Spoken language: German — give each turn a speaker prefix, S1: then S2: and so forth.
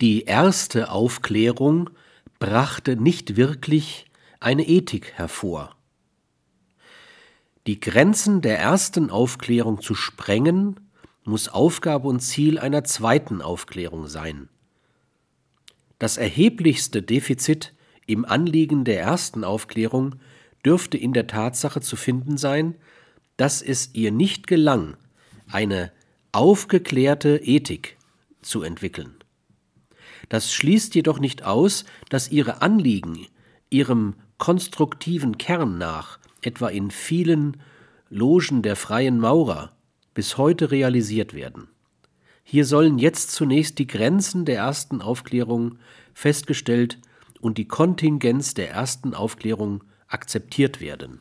S1: Die erste Aufklärung brachte nicht wirklich eine Ethik hervor. Die Grenzen der ersten Aufklärung zu sprengen, muss Aufgabe und Ziel einer zweiten Aufklärung sein. Das erheblichste Defizit im Anliegen der ersten Aufklärung dürfte in der Tatsache zu finden sein, dass es ihr nicht gelang, eine aufgeklärte Ethik zu entwickeln. Das schließt jedoch nicht aus, dass ihre Anliegen ihrem konstruktiven Kern nach, etwa in vielen Logen der freien Maurer, bis heute realisiert werden. Hier sollen jetzt zunächst die Grenzen der ersten Aufklärung festgestellt und die Kontingenz der ersten Aufklärung akzeptiert werden